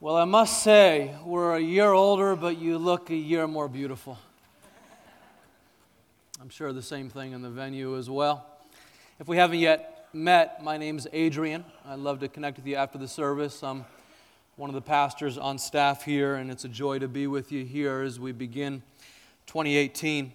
Well, I must say, we're a year older, but you look a year more beautiful. I'm sure the same thing in the venue as well. If we haven't yet met, my name is Adrian. I'd love to connect with you after the service. I'm one of the pastors on staff here, and it's a joy to be with you here as we begin 2018.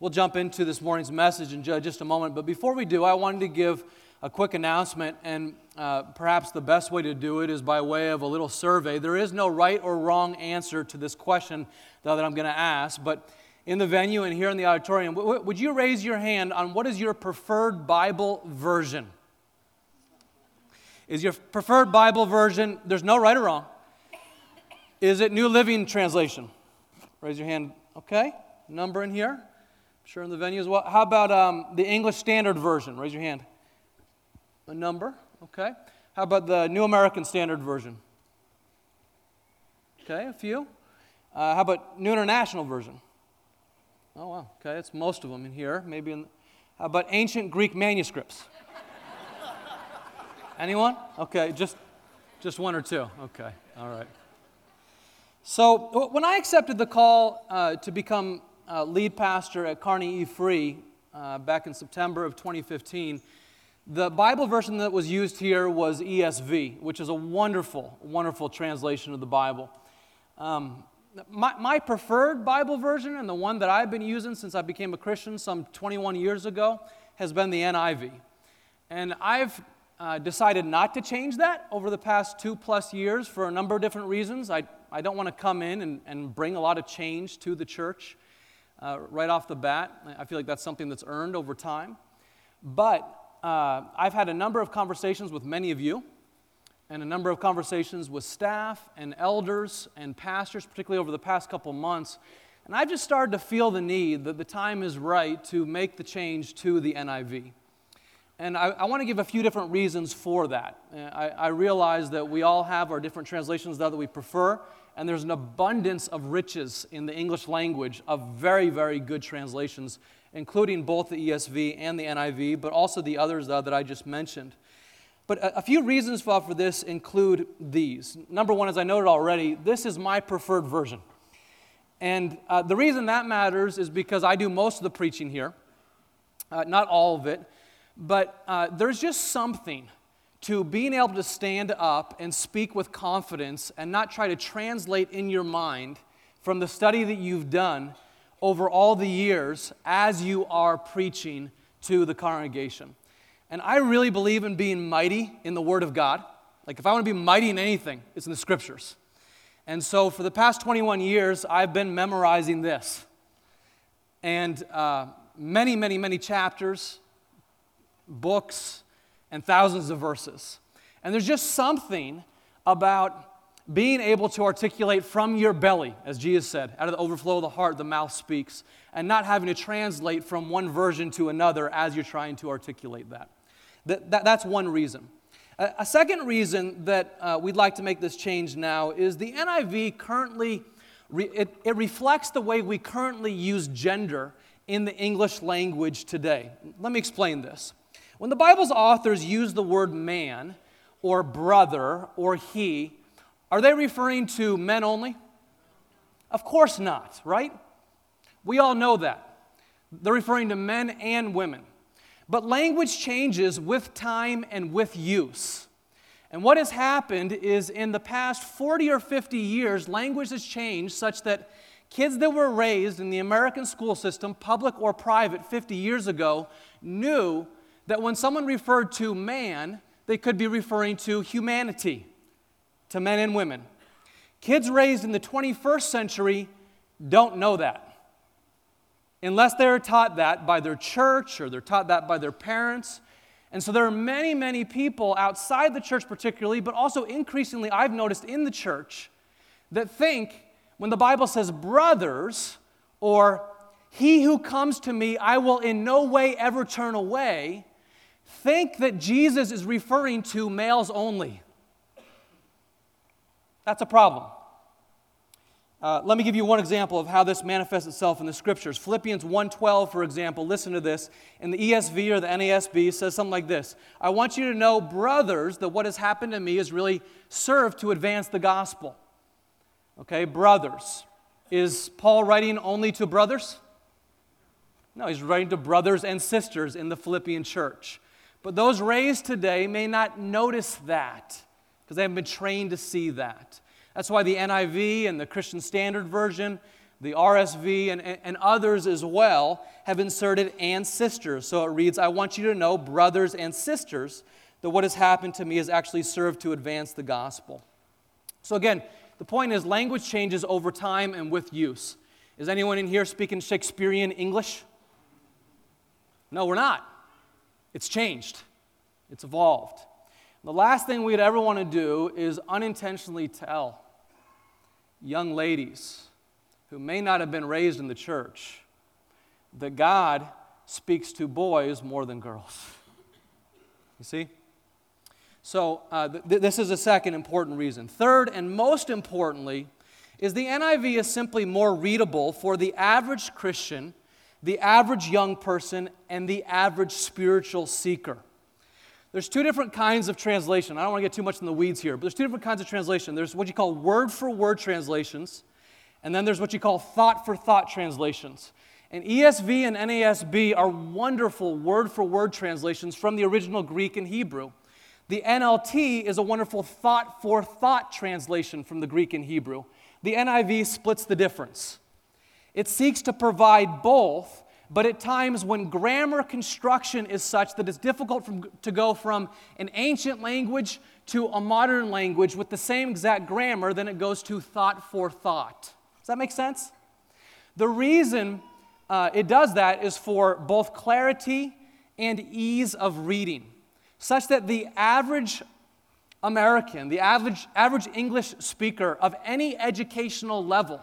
We'll jump into this morning's message in just a moment, but before we do, I wanted to give a quick announcement, and uh, perhaps the best way to do it is by way of a little survey. There is no right or wrong answer to this question that I'm going to ask, but in the venue and here in the auditorium, w- would you raise your hand on what is your preferred Bible version? Is your preferred Bible version, there's no right or wrong. Is it New Living Translation? Raise your hand. Okay. Number in here. I'm sure in the venue as well. How about um, the English Standard Version? Raise your hand a number, okay? How about the New American Standard Version? Okay, a few. Uh, how about New International Version? Oh, wow, okay, that's most of them in here. Maybe in, how about ancient Greek manuscripts? Anyone? Okay, just, just one or two. Okay, all right. So, when I accepted the call uh, to become uh, lead pastor at Kearney E. Free uh, back in September of 2015, the Bible version that was used here was ESV, which is a wonderful, wonderful translation of the Bible. Um, my, my, preferred Bible version, and the one that I've been using since I became a Christian some 21 years ago, has been the NIV. And I've uh, decided not to change that over the past two plus years for a number of different reasons. I, I don't want to come in and, and bring a lot of change to the church uh, right off the bat. I feel like that's something that's earned over time. But uh, I've had a number of conversations with many of you, and a number of conversations with staff and elders and pastors, particularly over the past couple months. And I've just started to feel the need that the time is right to make the change to the NIV. And I, I want to give a few different reasons for that. Uh, I, I, realize that we all have our different translations that we prefer, and there's an abundance of riches in the English language of very, very good translations including both the ESV and the NIV, but also the others uh, that I just mentioned. But a, a few reasons for, for this include these. Number one, as I noted already, this is my preferred version. And uh, the reason that matters is because I do most of the preaching here, uh, not all of it, but uh, there's just something to being able to stand up and speak with confidence and not try to translate in your mind from the study that you've done over all the years as you are preaching to the congregation. And I really believe in being mighty in the Word of God. Like, if I want to be mighty in anything, it's in the Scriptures. And so, for the past 21 years, I've been memorizing this. And uh, many, many, many chapters, books, and thousands of verses. And there's just something about being able to articulate from your belly, as Jesus said, out of the overflow of the heart, the mouth speaks, and not having to translate from one version to another as you're trying to articulate that. that, that that's one reason. A, a second reason that uh, we'd like to make this change now is the NIV currently, re, it, it reflects the way we currently use gender in the English language today. Let me explain this. When the Bible's authors use the word man, or brother, or he, are they referring to men only? Of course not, right? We all know that. They're referring to men and women. But language changes with time and with use. And what has happened is in the past 40 or 50 years, language has changed such that kids that were raised in the American school system, public or private, 50 years ago, knew that when someone referred to man, they could be referring to humanity to men and women. Kids raised in the 21st century don't know that. Unless they're taught that by their church or they're taught that by their parents. And so there are many, many people outside the church, particularly, but also increasingly, I've noticed in the church, that think when the Bible says brothers or he who comes to me, I will in no way ever turn away, think that Jesus is referring to males only. That's a problem. Uh, let me give you one example of how this manifests itself in the scriptures. Philippians 1:12, for example, listen to this. In the ESV or the NASB says something like this: "I want you to know, brothers, that what has happened to me has really served to advance the gospel." Okay, brothers. Is Paul writing only to brothers? No, he's writing to brothers and sisters in the Philippian church. But those raised today may not notice that because they haven't been trained to see that. That's why the NIV and the Christian Standard Version, the RSV, and, and others as well have inserted and sisters. So it reads, I want you to know, brothers and sisters, that what has happened to me has actually served to advance the gospel. So again, the point is language changes over time and with use. Is anyone in here speaking Shakespearean English? No, we're not. It's changed, it's evolved. The last thing we'd ever want to do is unintentionally tell young ladies who may not have been raised in the church that God speaks to boys more than girls. You see? So, uh, th- this is a second important reason. Third, and most importantly, is the NIV is simply more readable for the average Christian, the average young person, and the average spiritual seeker. There's two different kinds of translation. I don't want to get too much in the weeds here, but there's two different kinds of translation. There's what you call word for word translations, and then there's what you call thought for thought translations. And ESV and NASB are wonderful word for word translations from the original Greek and Hebrew. The NLT is a wonderful thought for thought translation from the Greek and Hebrew. The NIV splits the difference. It seeks to provide both, but at times when grammar construction is such that it's difficult from, to go from an ancient language to a modern language with the same exact grammar, then it goes to thought for thought. Does that make sense? The reason uh, it does that is for both clarity and ease of reading such that the average American, the average, average English speaker of any educational level,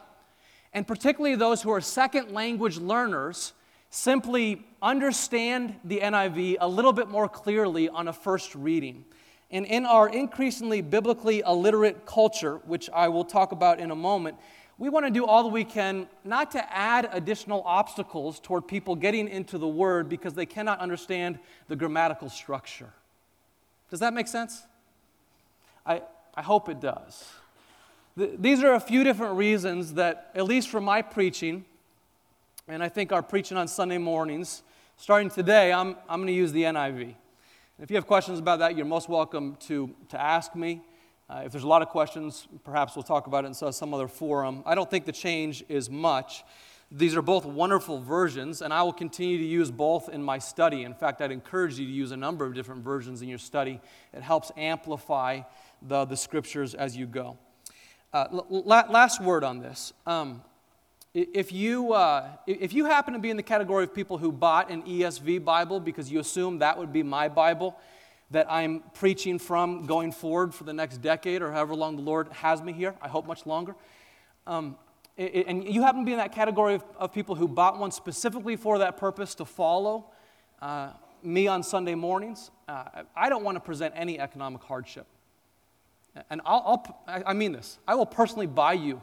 and particularly those who are second language learners, simply understand the NIV a little bit more clearly on a first reading. And in our increasingly biblically illiterate culture, which I will talk about in a moment, we want to do all that we can not to add additional obstacles toward people getting into the Word because they cannot understand the grammatical structure. Does that make sense? I, I hope it does. these are a few different reasons that, at least for my preaching, and I think our preaching on Sunday mornings, starting today, I'm, I'm going to use the NIV. And if you have questions about that, you're most welcome to, to ask me. Uh, if there's a lot of questions, perhaps we'll talk about it in some other forum. I don't think the change is much. These are both wonderful versions, and I will continue to use both in my study. In fact, I'd encourage you to use a number of different versions in your study. It helps amplify the, the scriptures as you go. Uh, last word on this. Um, if, you, uh, if you happen to be in the category of people who bought an ESV Bible because you assume that would be my Bible that I'm preaching from going forward for the next decade or however long the Lord has me here, I hope much longer. Um, and you happen to be in that category of, of people who bought one specifically for that purpose to follow uh, me on Sunday mornings, uh, I don't want to present any economic hardship. And I'll, I'll, I mean this I will personally buy you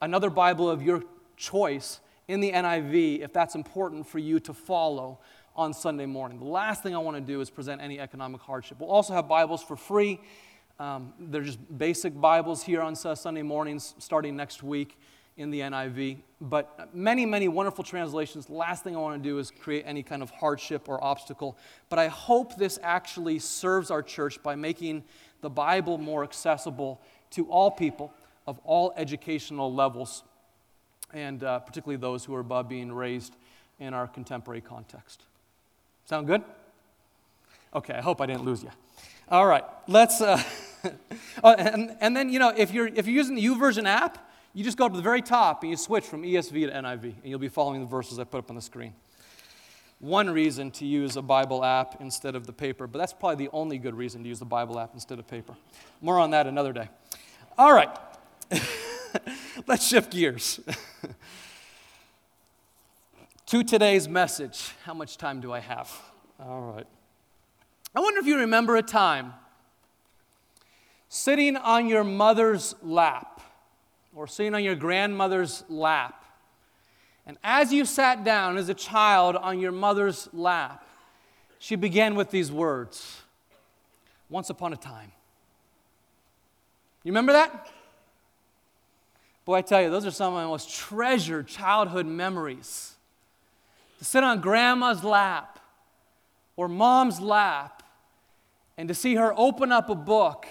another Bible of your choice in the NIV if that's important for you to follow on Sunday morning. The last thing I want to do is present any economic hardship. We'll also have Bibles for free. Um, they're just basic Bibles here on Sunday mornings starting next week in the NIV, but many, many wonderful translations. Last thing I want to do is create any kind of hardship or obstacle. But I hope this actually serves our church by making the Bible more accessible to all people of all educational levels, and uh, particularly those who are above being raised in our contemporary context. Sound good? Okay, I hope I didn't lose you. All right, let's. Uh, oh, and, and then, you know, if you're, if you're using the YouVersion app, you just go up to the very top and you switch from ESV to NIV, and you'll be following the verses I put up on the screen. One reason to use a Bible app instead of the paper, but that's probably the only good reason to use the Bible app instead of paper. More on that another day. All right, let's shift gears. to today's message. How much time do I have? All right. I wonder if you remember a time sitting on your mother's lap or sitting on your grandmother's lap. And as you sat down as a child on your mother's lap, she began with these words Once upon a time. You remember that? Boy, I tell you, those are some of my most treasured childhood memories. To sit on grandma's lap or mom's lap and to see her open up a book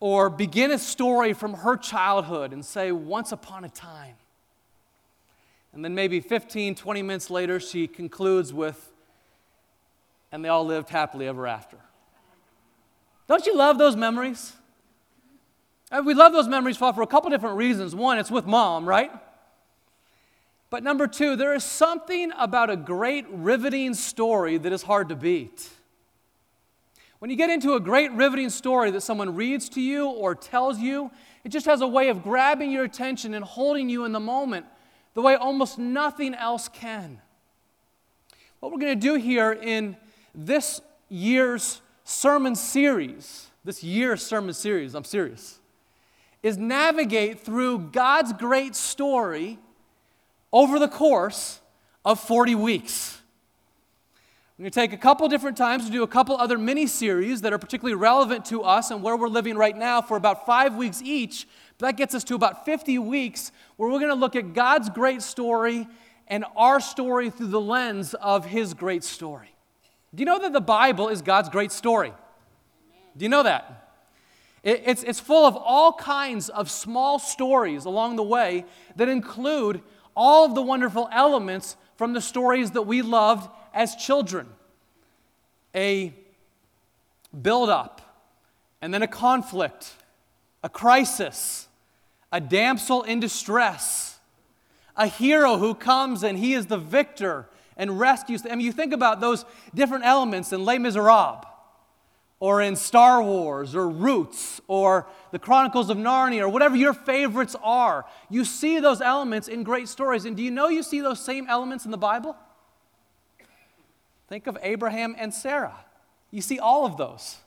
or begin a story from her childhood and say, Once upon a time. And then maybe 15, 20 minutes later, she concludes with, And they all lived happily ever after. Don't you love those memories? Uh, we love those memories for a couple different reasons. One, it's with mom, right? But number two, there is something about a great, riveting story that is hard to beat. When you get into a great, riveting story that someone reads to you or tells you, it just has a way of grabbing your attention and holding you in the moment the way almost nothing else can. What we're going to do here in this year's sermon series, this year's sermon series, I'm serious, is navigate through God's great story over the course of 40 weeks. We're going to take a couple different times to do a couple other mini series that are particularly relevant to us and where we're living right now for about five weeks each. But that gets us to about 50 weeks where we're going to look at God's great story and our story through the lens of His great story. Do you know that the Bible is God's great story? Do you know that? It's, it's full of all kinds of small stories along the way that include all of the wonderful elements from the stories that we loved as children a build-up, and then a conflict, a crisis, a damsel in distress, a hero who comes and he is the victor and rescues. I mean, you think about those different elements in Les Miserables or in Star Wars or Roots or the Chronicles of Narnia or whatever your favorites are. You see those elements in great stories. And do you know you see those same elements in the Bible? Think of Abraham and Sarah. You see all of those.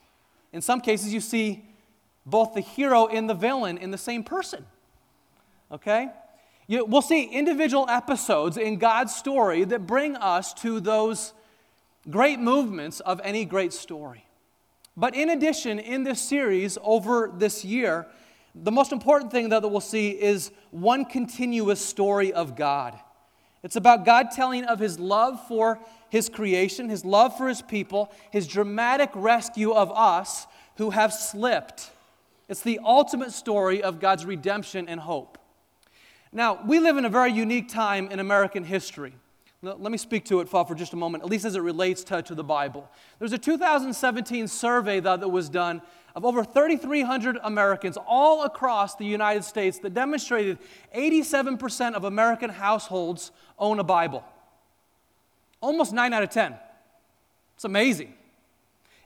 In some cases, you see both the hero and the villain in the same person. Okay? You, we'll see individual episodes in God's story that bring us to those great movements of any great story. But in addition, in this series over this year, the most important thing that we'll see is one continuous story of God. It's about God telling of his love for his creation, his love for his people, his dramatic rescue of us who have slipped. It's the ultimate story of God's redemption and hope. Now, we live in a very unique time in American history. Let me speak to it for just a moment, at least as it relates to, to the Bible. There's a 2017 survey that, that was done of over 3,300 Americans all across the United States that demonstrated 87% of American households own a Bible. Almost 9 out of 10. It's amazing.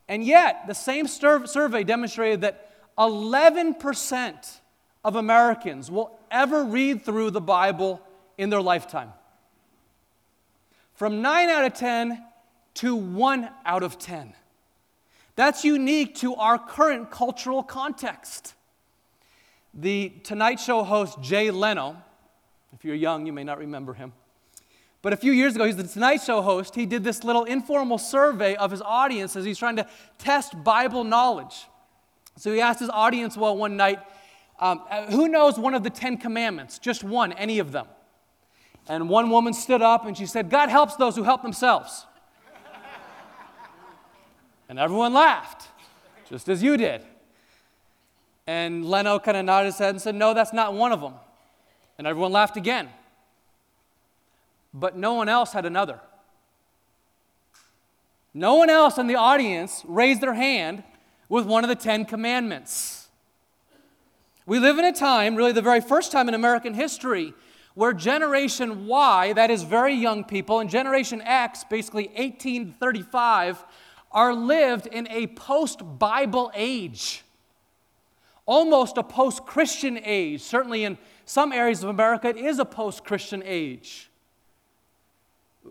And yet, the same survey demonstrated that 11% of Americans will ever read through the Bible in their lifetime. From 9 out of 10 to 1 out of 10. That's unique to our current cultural context. The Tonight Show host Jay Leno, if you're young, you may not remember him. But a few years ago, he's the Tonight Show host. He did this little informal survey of his audience as he's trying to test Bible knowledge. So he asked his audience, well, one night, um, uh, who knows one of the Ten Commandments? Just one, any of them. And one woman stood up and she said, God helps those who help themselves. And everyone laughed, just as you did. And Leno kind of nodded his head and said, No, that's not one of them. And everyone laughed again. But no one else had another. No one else in the audience raised their hand with one of the Ten Commandments. We live in a time, really the very first time in American history, where Generation Y, that is very young people, and Generation X, basically 1835, are lived in a post Bible age, almost a post Christian age. Certainly, in some areas of America, it is a post Christian age.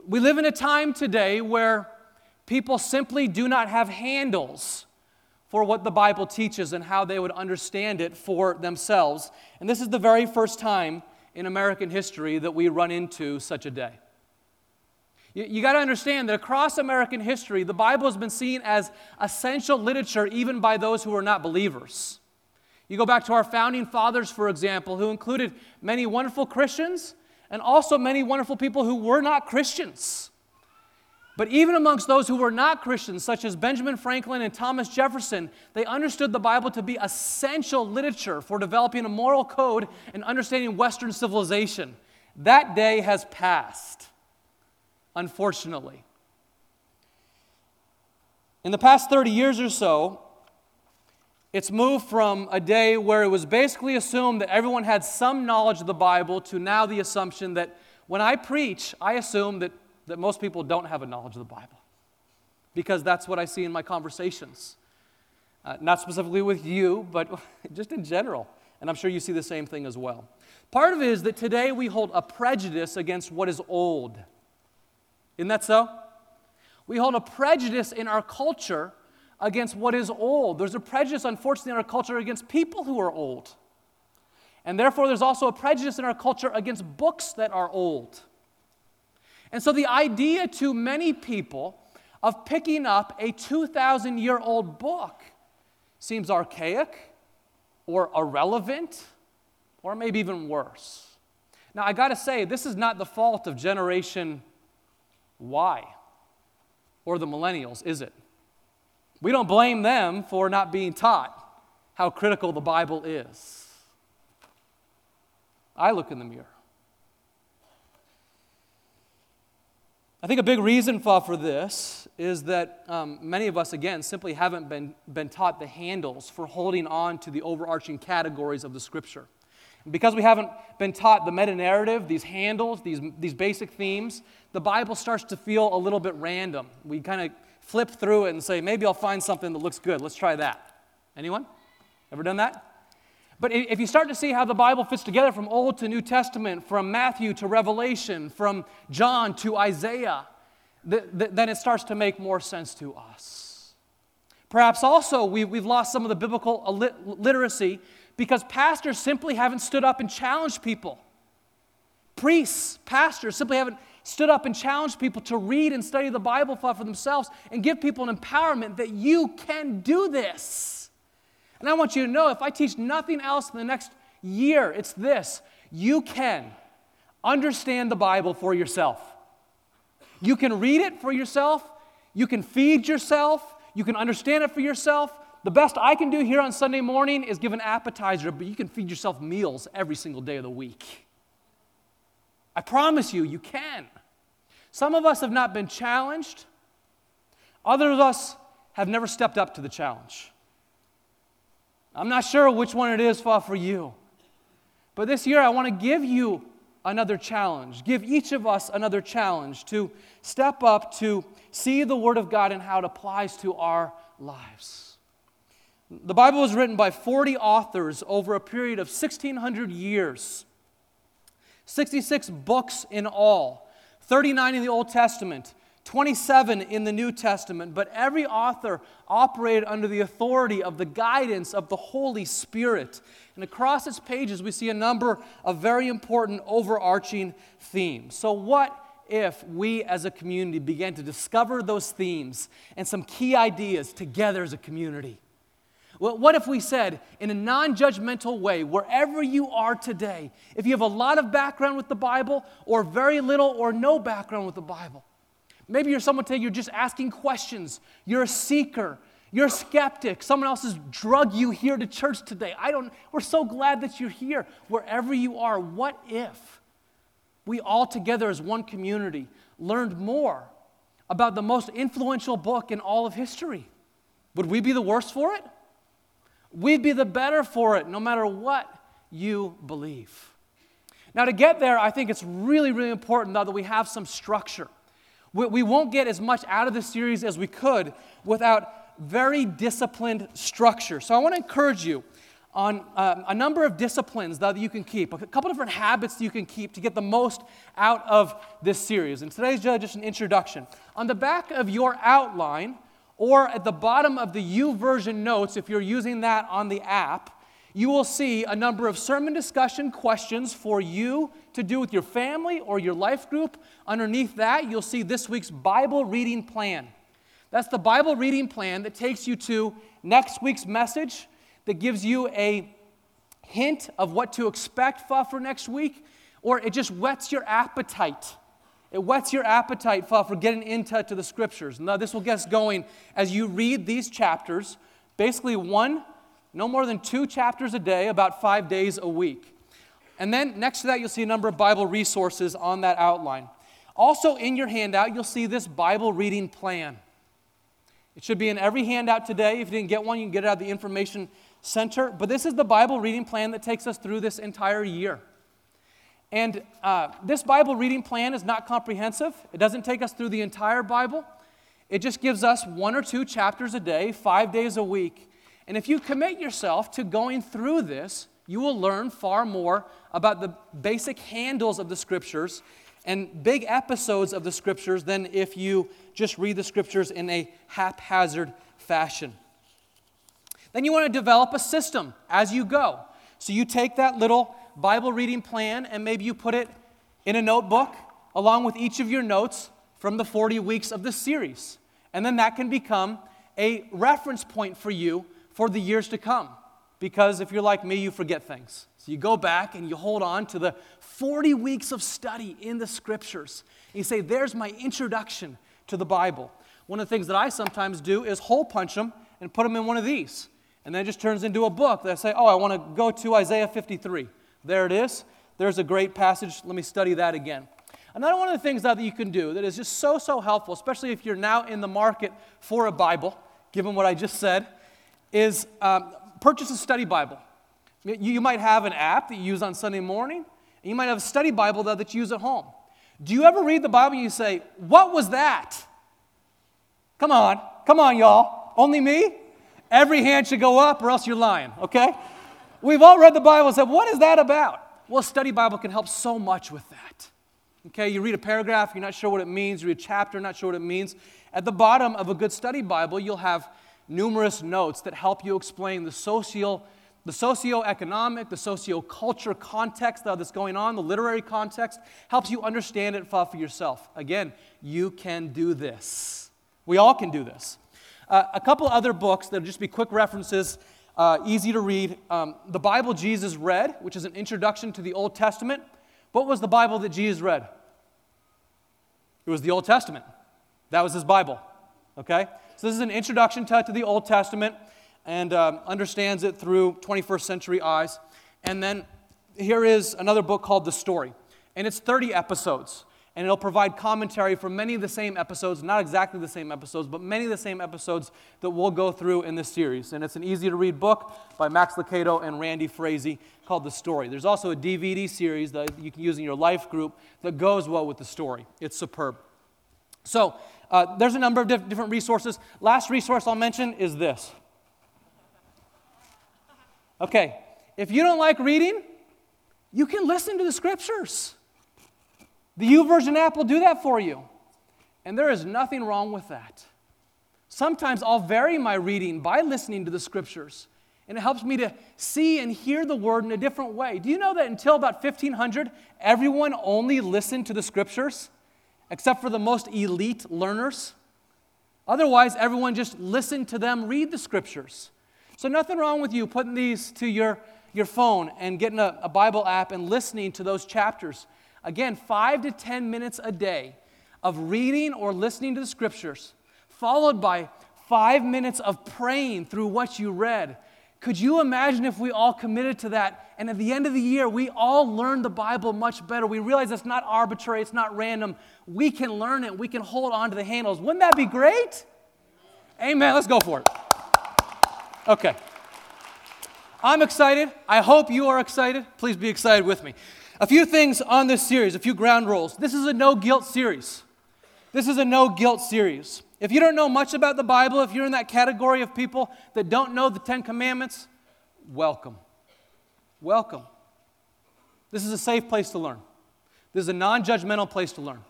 We live in a time today where people simply do not have handles for what the Bible teaches and how they would understand it for themselves. And this is the very first time in American history that we run into such a day. You, you got to understand that across American history, the Bible has been seen as essential literature even by those who are not believers. You go back to our founding fathers, for example, who included many wonderful Christians and also many wonderful people who were not Christians. But even amongst those who were not Christians, such as Benjamin Franklin and Thomas Jefferson, they understood the Bible to be essential literature for developing a moral code and understanding Western civilization. That day has passed, unfortunately. In the past 30 years or so, it's moved from a day where it was basically assumed that everyone had some knowledge of the Bible to now the assumption that when I preach, I assume that, that most people don't have a knowledge of the Bible. Because that's what I see in my conversations. Uh, not specifically with you, but just in general. And I'm sure you see the same thing as well. Part of it is that today we hold a prejudice against what is old. Isn't that so? We hold a prejudice in our culture against what is old. There's a prejudice, unfortunately, in our culture against people who are old. And therefore, there's also a prejudice in our culture against books that are old. And so, the idea to many people of picking up a 2,000 year old book seems archaic or irrelevant or maybe even worse. Now, I gotta say, this is not the fault of Generation Y or the millennials, is it? We don't blame them for not being taught how critical the Bible is. I look in the mirror. I think a big reason for this is that um, many of us, again, simply haven't been, been taught the handles for holding on to the overarching categories of the Scripture. And because we haven't been taught the meta narrative, these handles, these, these basic themes, the Bible starts to feel a little bit random. We kind of flip through it and say, maybe I'll find something that looks good. Let's try that. Anyone? Ever done that? But if you start to see how the Bible fits together from Old to New Testament, from Matthew to Revelation, from John to Isaiah, then it starts to make more sense to us. Perhaps also we've lost some of the biblical literacy because pastors simply haven't stood up and challenged people. Priests, pastors simply haven't stood up and challenged people to read and study the Bible for themselves and give people an empowerment that you can do this. And I want you to know if I teach nothing else in the next year, it's this you can understand the Bible for yourself. You can read it for yourself, you can feed yourself, you can understand it for yourself. The best I can do here on Sunday morning is give an appetizer, but you can feed yourself meals every single day of the week. I promise you, you can. Some of us have not been challenged, others of us have never stepped up to the challenge. I'm not sure which one it is for you. But this year, I want to give you another challenge, give each of us another challenge to step up to see the Word of God and how it applies to our lives. The Bible was written by 40 authors over a period of 1,600 years. 66 books in all, 39 in the Old Testament, 27 in the New Testament, but every author operated under the authority of the guidance of the Holy Spirit. And across its pages, we see a number of very important overarching themes. So, what if we as a community began to discover those themes and some key ideas together as a community? Well, What if we said, in a non judgmental way, wherever you are today, if you have a lot of background with the Bible or very little or no background with the Bible, maybe you're someone today, you're just asking questions, you're a seeker, you're a skeptic, someone else has drug you here to church today. I don't, we're so glad that you're here. Wherever you are, what if we all together as one community learned more about the most influential book in all of history? Would we be the worse for it? We'd be the better for it no matter what you believe. Now, to get there, I think it's really, really important, though, that we have some structure. We, we won't get as much out of the series as we could without very disciplined structure. So, I want to encourage you on um, a number of disciplines that you can keep, a couple different habits you can keep to get the most out of this series. And today's just an introduction. On the back of your outline, or at the bottom of the YouVersion notes, if you're using that on the app, you will see a number of sermon discussion questions for you to do with your family or your life group. Underneath that, you'll see this week's Bible reading plan. That's the Bible reading plan that takes you to next week's message, that gives you a hint of what to expect for next week, or it just whets your appetite. It whets your appetite for getting into to the scriptures. Now, this will get us going as you read these chapters, basically one, no more than two chapters a day, about five days a week. And then next to that, you'll see a number of Bible resources on that outline. Also, in your handout, you'll see this Bible reading plan. It should be in every handout today. If you didn't get one, you can get it out of the information center. But this is the Bible reading plan that takes us through this entire year. And uh, this Bible reading plan is not comprehensive, it doesn't take us through the entire Bible. It just gives us one or two chapters a day, five days a week. And if you commit yourself to going through this, you will learn far more about the basic handles of the scriptures and big episodes of the scriptures than if you just read the scriptures in a haphazard fashion. Then you want to develop a system as you go. So you take that little Bible reading plan and maybe you put it in a notebook along with each of your notes from the 40 weeks of the series. And then that can become a reference point for you for the years to come. Because if you're like me, you forget things. So you go back and you hold on to the 40 weeks of study in the scriptures. And you say, There's my introduction to the Bible. One of the things that I sometimes do is hole punch them and put them in one of these. And then it just turns into a book that I say, Oh, I want to go to Isaiah 53. There it is. There's a great passage. Let me study that again. Another one of the things that you can do that is just so, so helpful, especially if you're now in the market for a Bible, given what I just said, is um, purchase a study Bible. You might have an app that you use on Sunday morning, and you might have a study Bible that you use at home. Do you ever read the Bible and you say, What was that? Come on, come on, y'all. Only me? Every hand should go up, or else you're lying, okay? We've all read the Bible and said, What is that about? Well, study Bible can help so much with that. Okay, you read a paragraph, you're not sure what it means, you read a chapter, not sure what it means. At the bottom of a good study Bible, you'll have numerous notes that help you explain the social the socioeconomic, the socioculture context that's going on, the literary context, helps you understand it for yourself. Again, you can do this. We all can do this. Uh, a couple other books that'll just be quick references, uh, easy to read. Um, the Bible Jesus read, which is an introduction to the Old Testament. What was the Bible that Jesus read? It was the Old Testament. That was his Bible. Okay? So this is an introduction to, to the Old Testament and um, understands it through 21st century eyes. And then here is another book called The Story. And it's 30 episodes. And it'll provide commentary for many of the same episodes, not exactly the same episodes, but many of the same episodes that we'll go through in this series. And it's an easy to read book by Max Lucado and Randy Frazee called The Story. There's also a DVD series that you can use in your life group that goes well with the story. It's superb. So, uh, there's a number of diff- different resources. Last resource I'll mention is this. Okay, if you don't like reading, you can listen to the scriptures. The YouVersion app will do that for you. And there is nothing wrong with that. Sometimes I'll vary my reading by listening to the scriptures, and it helps me to see and hear the word in a different way. Do you know that until about 1500, everyone only listened to the scriptures? Except for the most elite learners. Otherwise, everyone just listened to them read the scriptures. So, nothing wrong with you putting these to your, your phone and getting a, a Bible app and listening to those chapters. Again, five to 10 minutes a day of reading or listening to the scriptures, followed by five minutes of praying through what you read, could you imagine if we all committed to that and at the end of the year we all learned the Bible much better? We realize it's not arbitrary, it's not random. We can learn it, we can hold on to the handles. Wouldn't that be great? Amen. Let's go for it. Okay. I'm excited. I hope you are excited. Please be excited with me. A few things on this series, a few ground rules. This is a no guilt series. This is a no guilt series. If you don't know much about the Bible, if you're in that category of people that don't know the Ten Commandments, welcome. Welcome. This is a safe place to learn. This is a non judgmental place to learn.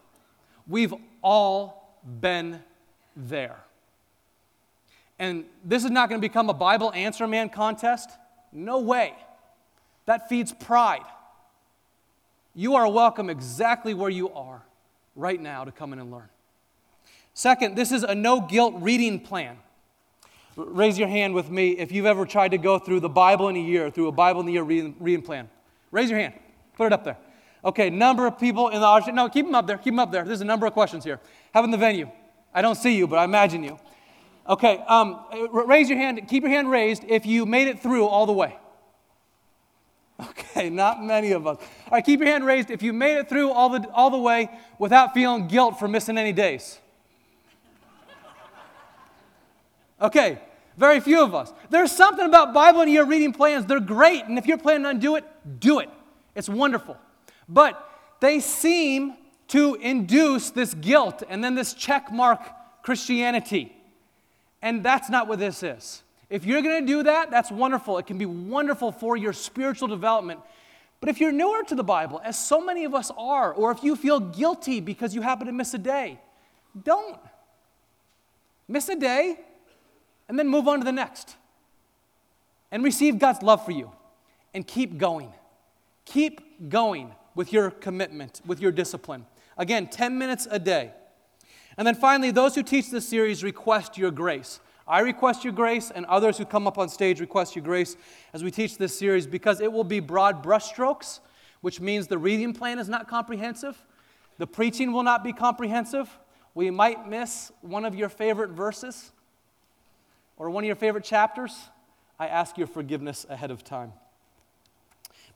We've all been there. And this is not going to become a Bible answer man contest. No way. That feeds pride. You are welcome exactly where you are right now to come in and learn. Second, this is a no guilt reading plan. Raise your hand with me if you've ever tried to go through the Bible in a year, through a Bible in a year reading, plan. Raise your hand. Put it up there. Okay, number of people in the audience. No, keep them up there. Keep them up there. There's a number of questions here. Have in the venue? I don't see you, but I imagine you. Okay, um, raise your hand. Keep your hand raised if you made it through all the way. Okay, not many of us. All right, keep your hand raised if you made it through all the, all the way without feeling guilt for missing any days. Okay, very few of us. There's something about Bible and year reading plans. They're great, and if you're planning on do it, do it. It's wonderful. But they seem to induce this guilt and then this check mark Christianity. And that's not what this is. If you're going to do that, that's wonderful. It can be wonderful for your spiritual development. But if you're newer to the Bible, as so many of us are, or if you feel guilty because you happen to miss a day, don't. Miss a day and then move on to the next. And receive God's love for you and keep going. Keep going with your commitment, with your discipline. Again, 10 minutes a day. And then finally, those who teach this series request your grace. I request your grace, and others who come up on stage request your grace as we teach this series because it will be broad brushstrokes, which means the reading plan is not comprehensive. The preaching will not be comprehensive. We might miss one of your favorite verses or one of your favorite chapters. I ask your forgiveness ahead of time.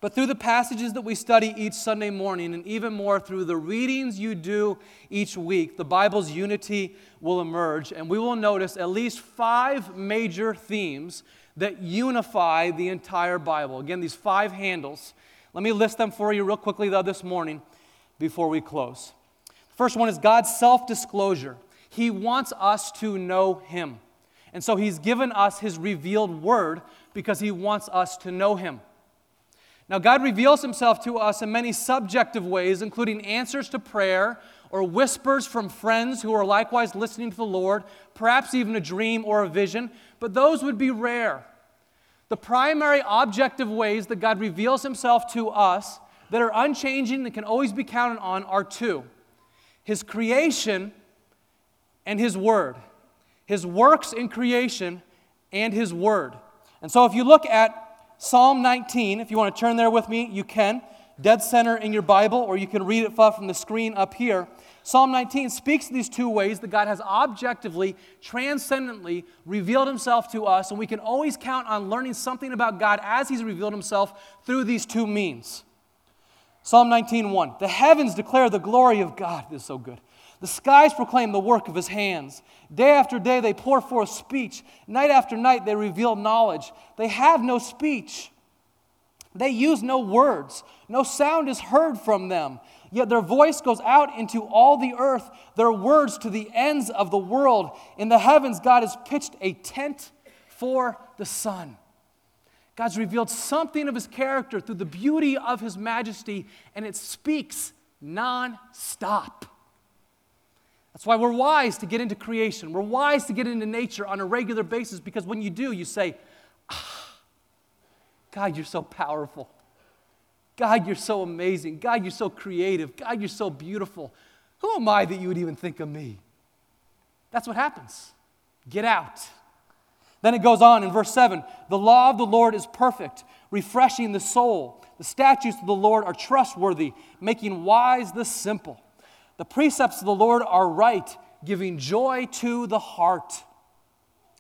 But through the passages that we study each Sunday morning, and even more through the readings you do each week, the Bible's unity will emerge, and we will notice at least five major themes that unify the entire Bible. Again, these five handles. Let me list them for you real quickly, though, this morning before we close. The first one is God's self disclosure. He wants us to know Him. And so He's given us His revealed word because He wants us to know Him. Now, God reveals himself to us in many subjective ways, including answers to prayer or whispers from friends who are likewise listening to the Lord, perhaps even a dream or a vision, but those would be rare. The primary objective ways that God reveals himself to us that are unchanging and can always be counted on are two His creation and His Word. His works in creation and His Word. And so if you look at Psalm 19, if you want to turn there with me, you can. Dead center in your Bible, or you can read it from the screen up here. Psalm 19 speaks these two ways that God has objectively, transcendently revealed himself to us, and we can always count on learning something about God as he's revealed himself through these two means. Psalm 19:1 The heavens declare the glory of God. This is so good. The skies proclaim the work of his hands. Day after day they pour forth speech. Night after night they reveal knowledge. They have no speech. They use no words. No sound is heard from them. Yet their voice goes out into all the earth, their words to the ends of the world. In the heavens, God has pitched a tent for the sun. God's revealed something of his character through the beauty of his majesty, and it speaks non stop. That's why we're wise to get into creation. We're wise to get into nature on a regular basis because when you do, you say, ah, God, you're so powerful. God, you're so amazing. God, you're so creative. God, you're so beautiful. Who am I that you would even think of me? That's what happens. Get out. Then it goes on in verse 7 The law of the Lord is perfect, refreshing the soul. The statutes of the Lord are trustworthy, making wise the simple. The precepts of the Lord are right, giving joy to the heart.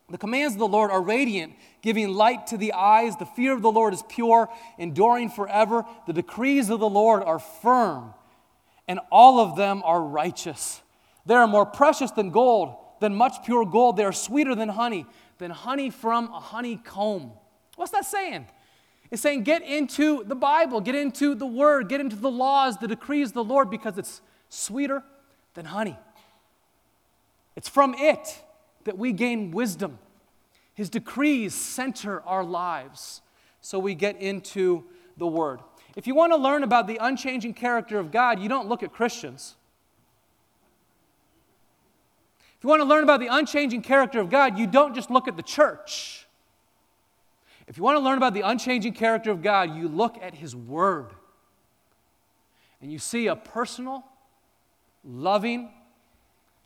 The commands of the Lord are radiant, giving light to the eyes. The fear of the Lord is pure, enduring forever. The decrees of the Lord are firm, and all of them are righteous. They are more precious than gold, than much pure gold. They are sweeter than honey, than honey from a honeycomb. What's that saying? It's saying get into the Bible, get into the Word, get into the laws, the decrees of the Lord, because it's sweeter than honey. It's from it that we gain wisdom. His decrees center our lives. So we get into the Word. If you want to learn about the unchanging character of God, you don't look at Christians. If you want to learn about the unchanging character of God, you don't just look at the church. If you want to learn about the unchanging character of God, you look at His Word. And you see a personal, loving,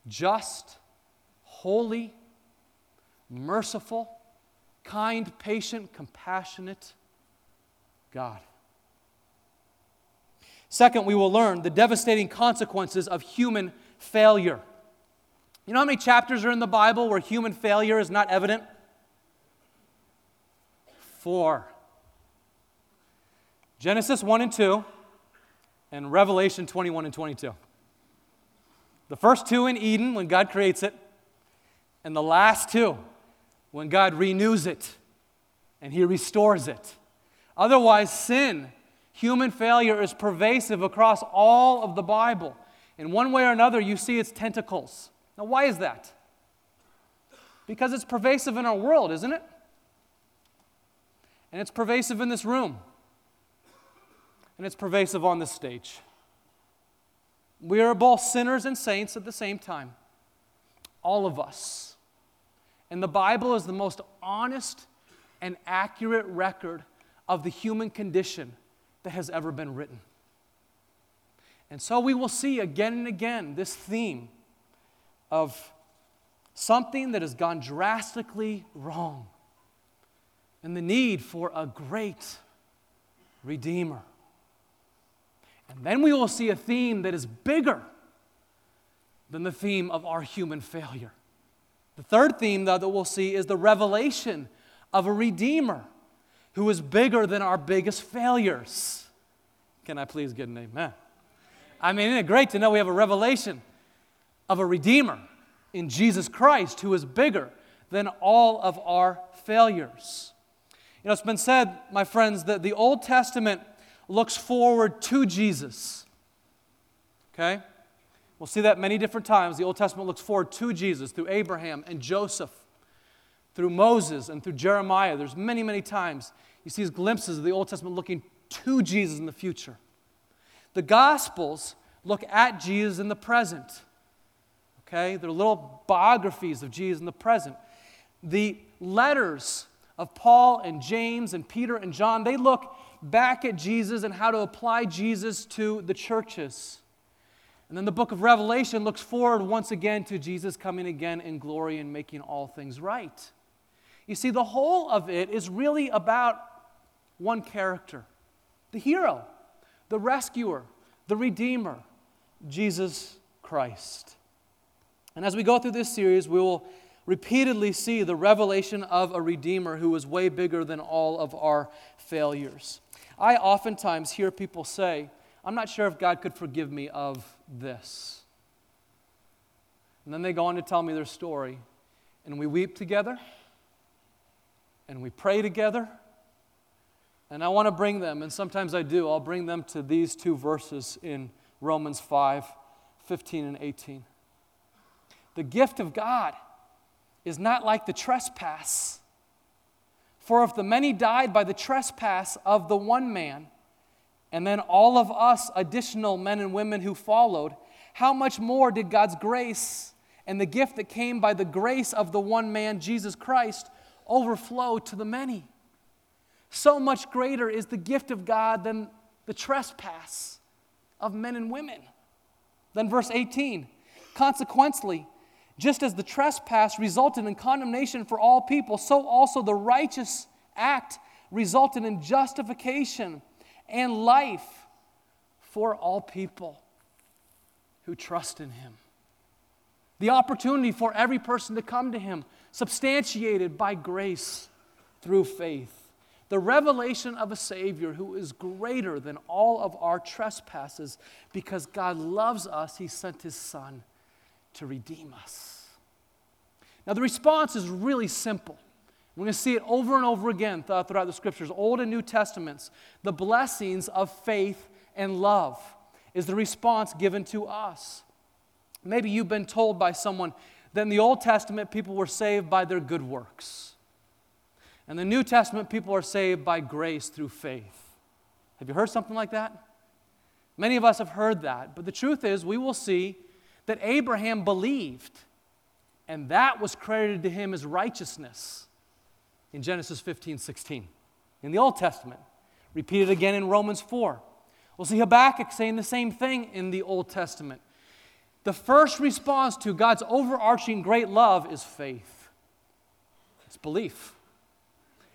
just, holy, merciful, kind, patient, compassionate God. Second, we will learn the devastating consequences of human failure. You know how many chapters are in the Bible where human failure is not evident? Four Genesis 1 and 2, and Revelation 21 and 22. The first two in Eden when God creates it, and the last two when God renews it and He restores it. Otherwise, sin, human failure, is pervasive across all of the Bible. In one way or another, you see its tentacles. Now, why is that? Because it's pervasive in our world, isn't it? And it's pervasive in this room. And it's pervasive on this stage. We are both sinners and saints at the same time. All of us. And the Bible is the most honest and accurate record of the human condition that has ever been written. And so we will see again and again this theme of something that has gone drastically wrong and the need for a great Redeemer. And then we will see a theme that is bigger than the theme of our human failure. The third theme, though, that we'll see is the revelation of a Redeemer who is bigger than our biggest failures. Can I please get an amen? I mean, isn't it great to know we have a revelation of a Redeemer in Jesus Christ who is bigger than all of our failures? You know, it's been said, my friends, that the Old Testament looks forward to Jesus. Okay? We'll see that many different times. The Old Testament looks forward to Jesus through Abraham and Joseph, through Moses and through Jeremiah. There's many, many times you see these glimpses of the Old Testament looking to Jesus in the future. The Gospels look at Jesus in the present. Okay? They're little biographies of Jesus in the present. The letters of Paul and James and Peter and John, they look back at Jesus and how to apply Jesus to the churches. And then the book of Revelation looks forward once again to Jesus coming again in glory and making all things right. You see, the whole of it is really about one character the hero, the rescuer, the redeemer, Jesus Christ. And as we go through this series, we will repeatedly see the revelation of a redeemer who is way bigger than all of our failures. I oftentimes hear people say, I'm not sure if God could forgive me of this. And then they go on to tell me their story, and we weep together, and we pray together. And I want to bring them, and sometimes I do, I'll bring them to these two verses in Romans 5 15 and 18. The gift of God is not like the trespass for if the many died by the trespass of the one man, and then all of us additional men and women who followed, how much more did God's grace and the gift that came by the grace of the one man, Jesus Christ, overflow to the many? So much greater is the gift of God than the trespass of men and women. Then, verse 18 Consequently, just as the trespass resulted in condemnation for all people, so also the righteous act resulted in justification and life for all people who trust in Him. The opportunity for every person to come to Him, substantiated by grace through faith. The revelation of a Savior who is greater than all of our trespasses because God loves us, He sent His Son to redeem us. Now, the response is really simple. We're going to see it over and over again throughout the scriptures, Old and New Testaments. The blessings of faith and love is the response given to us. Maybe you've been told by someone that in the Old Testament, people were saved by their good works. and the New Testament, people are saved by grace through faith. Have you heard something like that? Many of us have heard that, but the truth is, we will see that Abraham believed, and that was credited to him as righteousness in Genesis 15, 16. In the Old Testament, repeated again in Romans 4. We'll see Habakkuk saying the same thing in the Old Testament. The first response to God's overarching great love is faith. it's belief.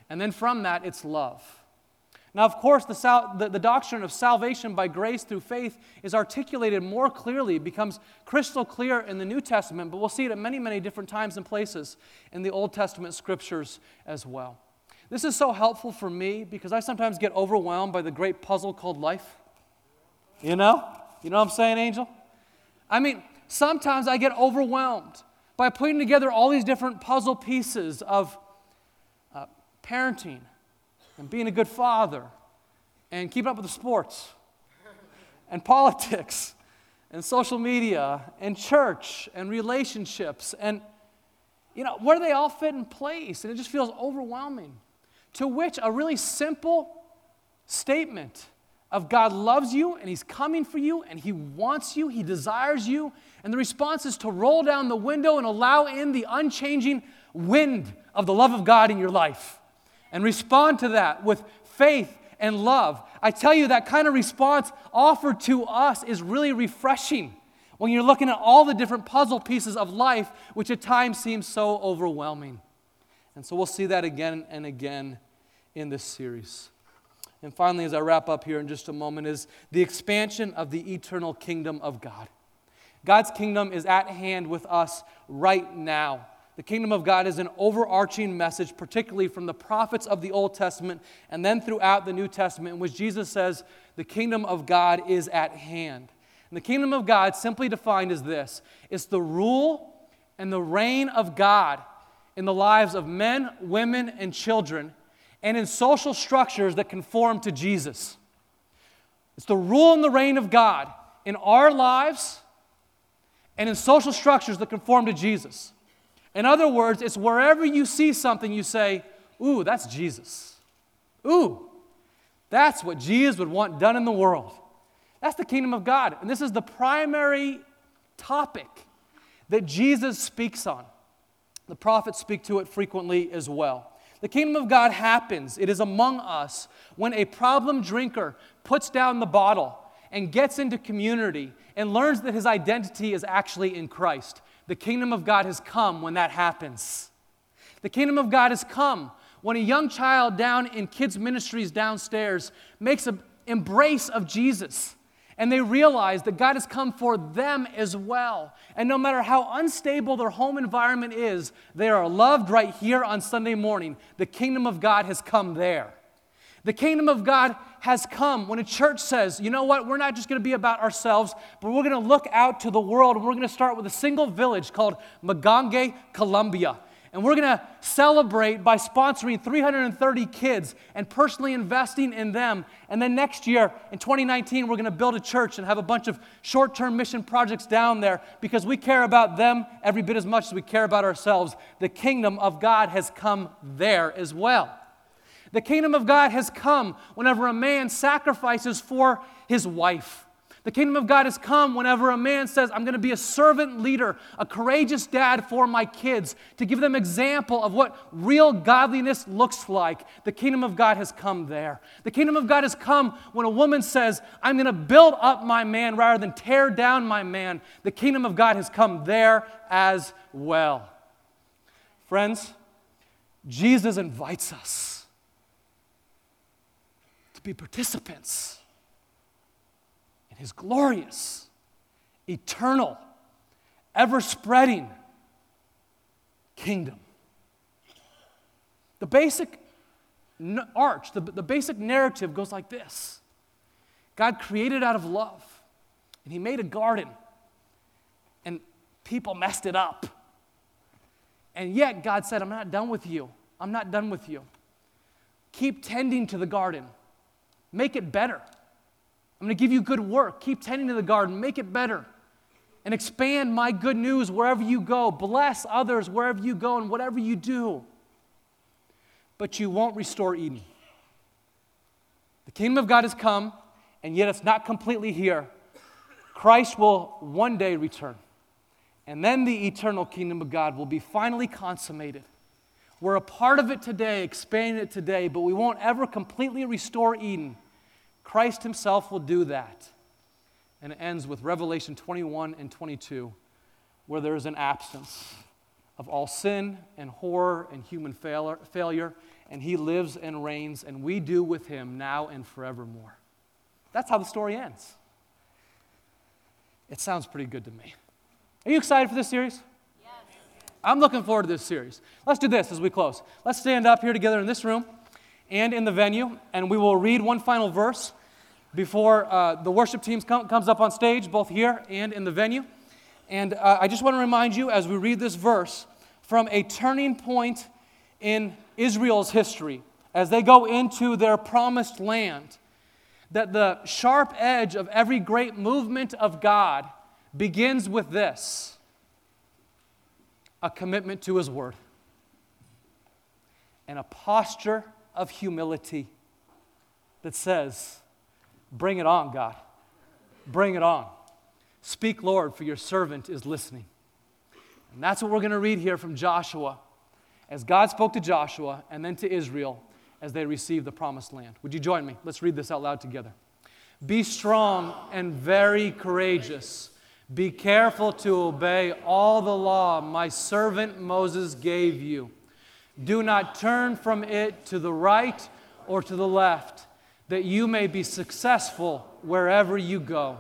And then from that, it's love. Now, of course, the, sal- the, the, doctrine of salvation by grace through faith is articulated more clearly, becomes crystal clear in the New Testament, but we'll see it at many, many different times and places in the Old Testament scriptures as well. This is so helpful for me because I sometimes get overwhelmed by the great puzzle called life. You know? You know what I'm saying, Angel? I mean, sometimes I get overwhelmed by putting together all these different puzzle pieces of uh, parenting and being a good father and keeping up with the sports and politics and social media and church and relationships and you know where do they all fit in place and it just feels overwhelming to which a really simple statement of God loves you and He's coming for you and He wants you, He desires you. And the response is to roll down the window and allow in the unchanging wind of the love of God in your life and respond to that with faith and love. I tell you, that kind of response offered to us is really refreshing when you're looking at all the different puzzle pieces of life, which at times seem so overwhelming. And so we'll see that again and again in this series. And finally, as I wrap up here in just a moment, is the expansion of the eternal kingdom of God. God's kingdom is at hand with us right now. The kingdom of God is an overarching message, particularly from the prophets of the Old Testament and then throughout the New Testament, in which Jesus says the kingdom of God is at hand. And the kingdom of God, simply defined as this it's the rule and the reign of God in the lives of men, women, and children, and in social structures that conform to Jesus. It's the rule and the reign of God in our lives and in social structures that conform to Jesus. In other words, it's wherever you see something, you say, Ooh, that's Jesus. Ooh, that's what Jesus would want done in the world. That's the kingdom of God. And this is the primary topic that Jesus speaks on. The prophets speak to it frequently as well. The kingdom of God happens, it is among us when a problem drinker puts down the bottle and gets into community and learns that his identity is actually in Christ. The kingdom of God has come when that happens. The kingdom of God has come when a young child down in kids' ministries downstairs makes an embrace of Jesus and they realize that God has come for them as well. And no matter how unstable their home environment is, they are loved right here on Sunday morning. The kingdom of God has come there. The kingdom of God has come when a church says, you know what, we're not just going to be about ourselves, but we're going to look out to the world we're going to start with a single village called Magangué, Colombia. And we're going to celebrate by sponsoring 330 kids and personally investing in them. And then next year, in 2019, we're going to build a church and have a bunch of short term mission projects down there because we care about them every bit as much as we care about ourselves. The kingdom of God has come there as well. The kingdom of God has come whenever a man sacrifices for his wife. The kingdom of God has come whenever a man says, I'm going to be a servant leader, a courageous dad for my kids, to give them example of what real godliness looks like. The kingdom of God has come there. The kingdom of God has come when a woman says, I'm going to build up my man rather than tear down my man. The kingdom of God has come there as well. Friends, Jesus invites us be participants in his glorious, eternal, ever spreading kingdom. The basic arch, the, the basic narrative goes like this God created out of love, and he made a garden, and people messed it up. And yet, God said, I'm not done with you. I'm not done with you. Keep tending to the garden. Make it better. I'm going to give you good work. Keep tending to the garden. Make it better. And expand my good news wherever you go. Bless others wherever you go and whatever you do. But you won't restore Eden. The kingdom of God has come, and yet it's not completely here. Christ will one day return. And then the eternal kingdom of God will be finally consummated. We're a part of it today, expanding it today, but we won't ever completely restore Eden Christ himself will do that. And it ends with Revelation 21 and 22, where there is an absence of all sin and horror and human failure, and he lives and reigns, and we do with him now and forevermore. That's how the story ends. It sounds pretty good to me. Are you excited for this series? Yes. I'm looking forward to this series. Let's do this as we close. Let's stand up here together in this room and in the venue, and we will read one final verse before uh, the worship team com- comes up on stage, both here and in the venue. And uh, I just want to remind you as we read this verse from a turning point in Israel's history as they go into their promised land, that the sharp edge of every great movement of God begins with this a commitment to His Word and a posture of humility that says, Bring it on, God. Bring it on. Speak, Lord, for your servant is listening. And that's what we're going to read here from Joshua as God spoke to Joshua and then to Israel as they received the promised land. Would you join me? Let's read this out loud together. Be strong and very courageous. Be careful to obey all the law my servant Moses gave you. Do not turn from it to the right or to the left, that you may be successful wherever you go.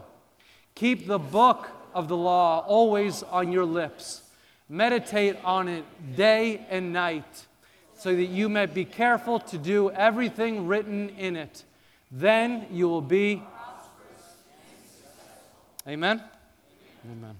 Keep the book of the law always on your lips. Meditate on it day and night, so that you may be careful to do everything written in it. Then you will be. Amen. Amen.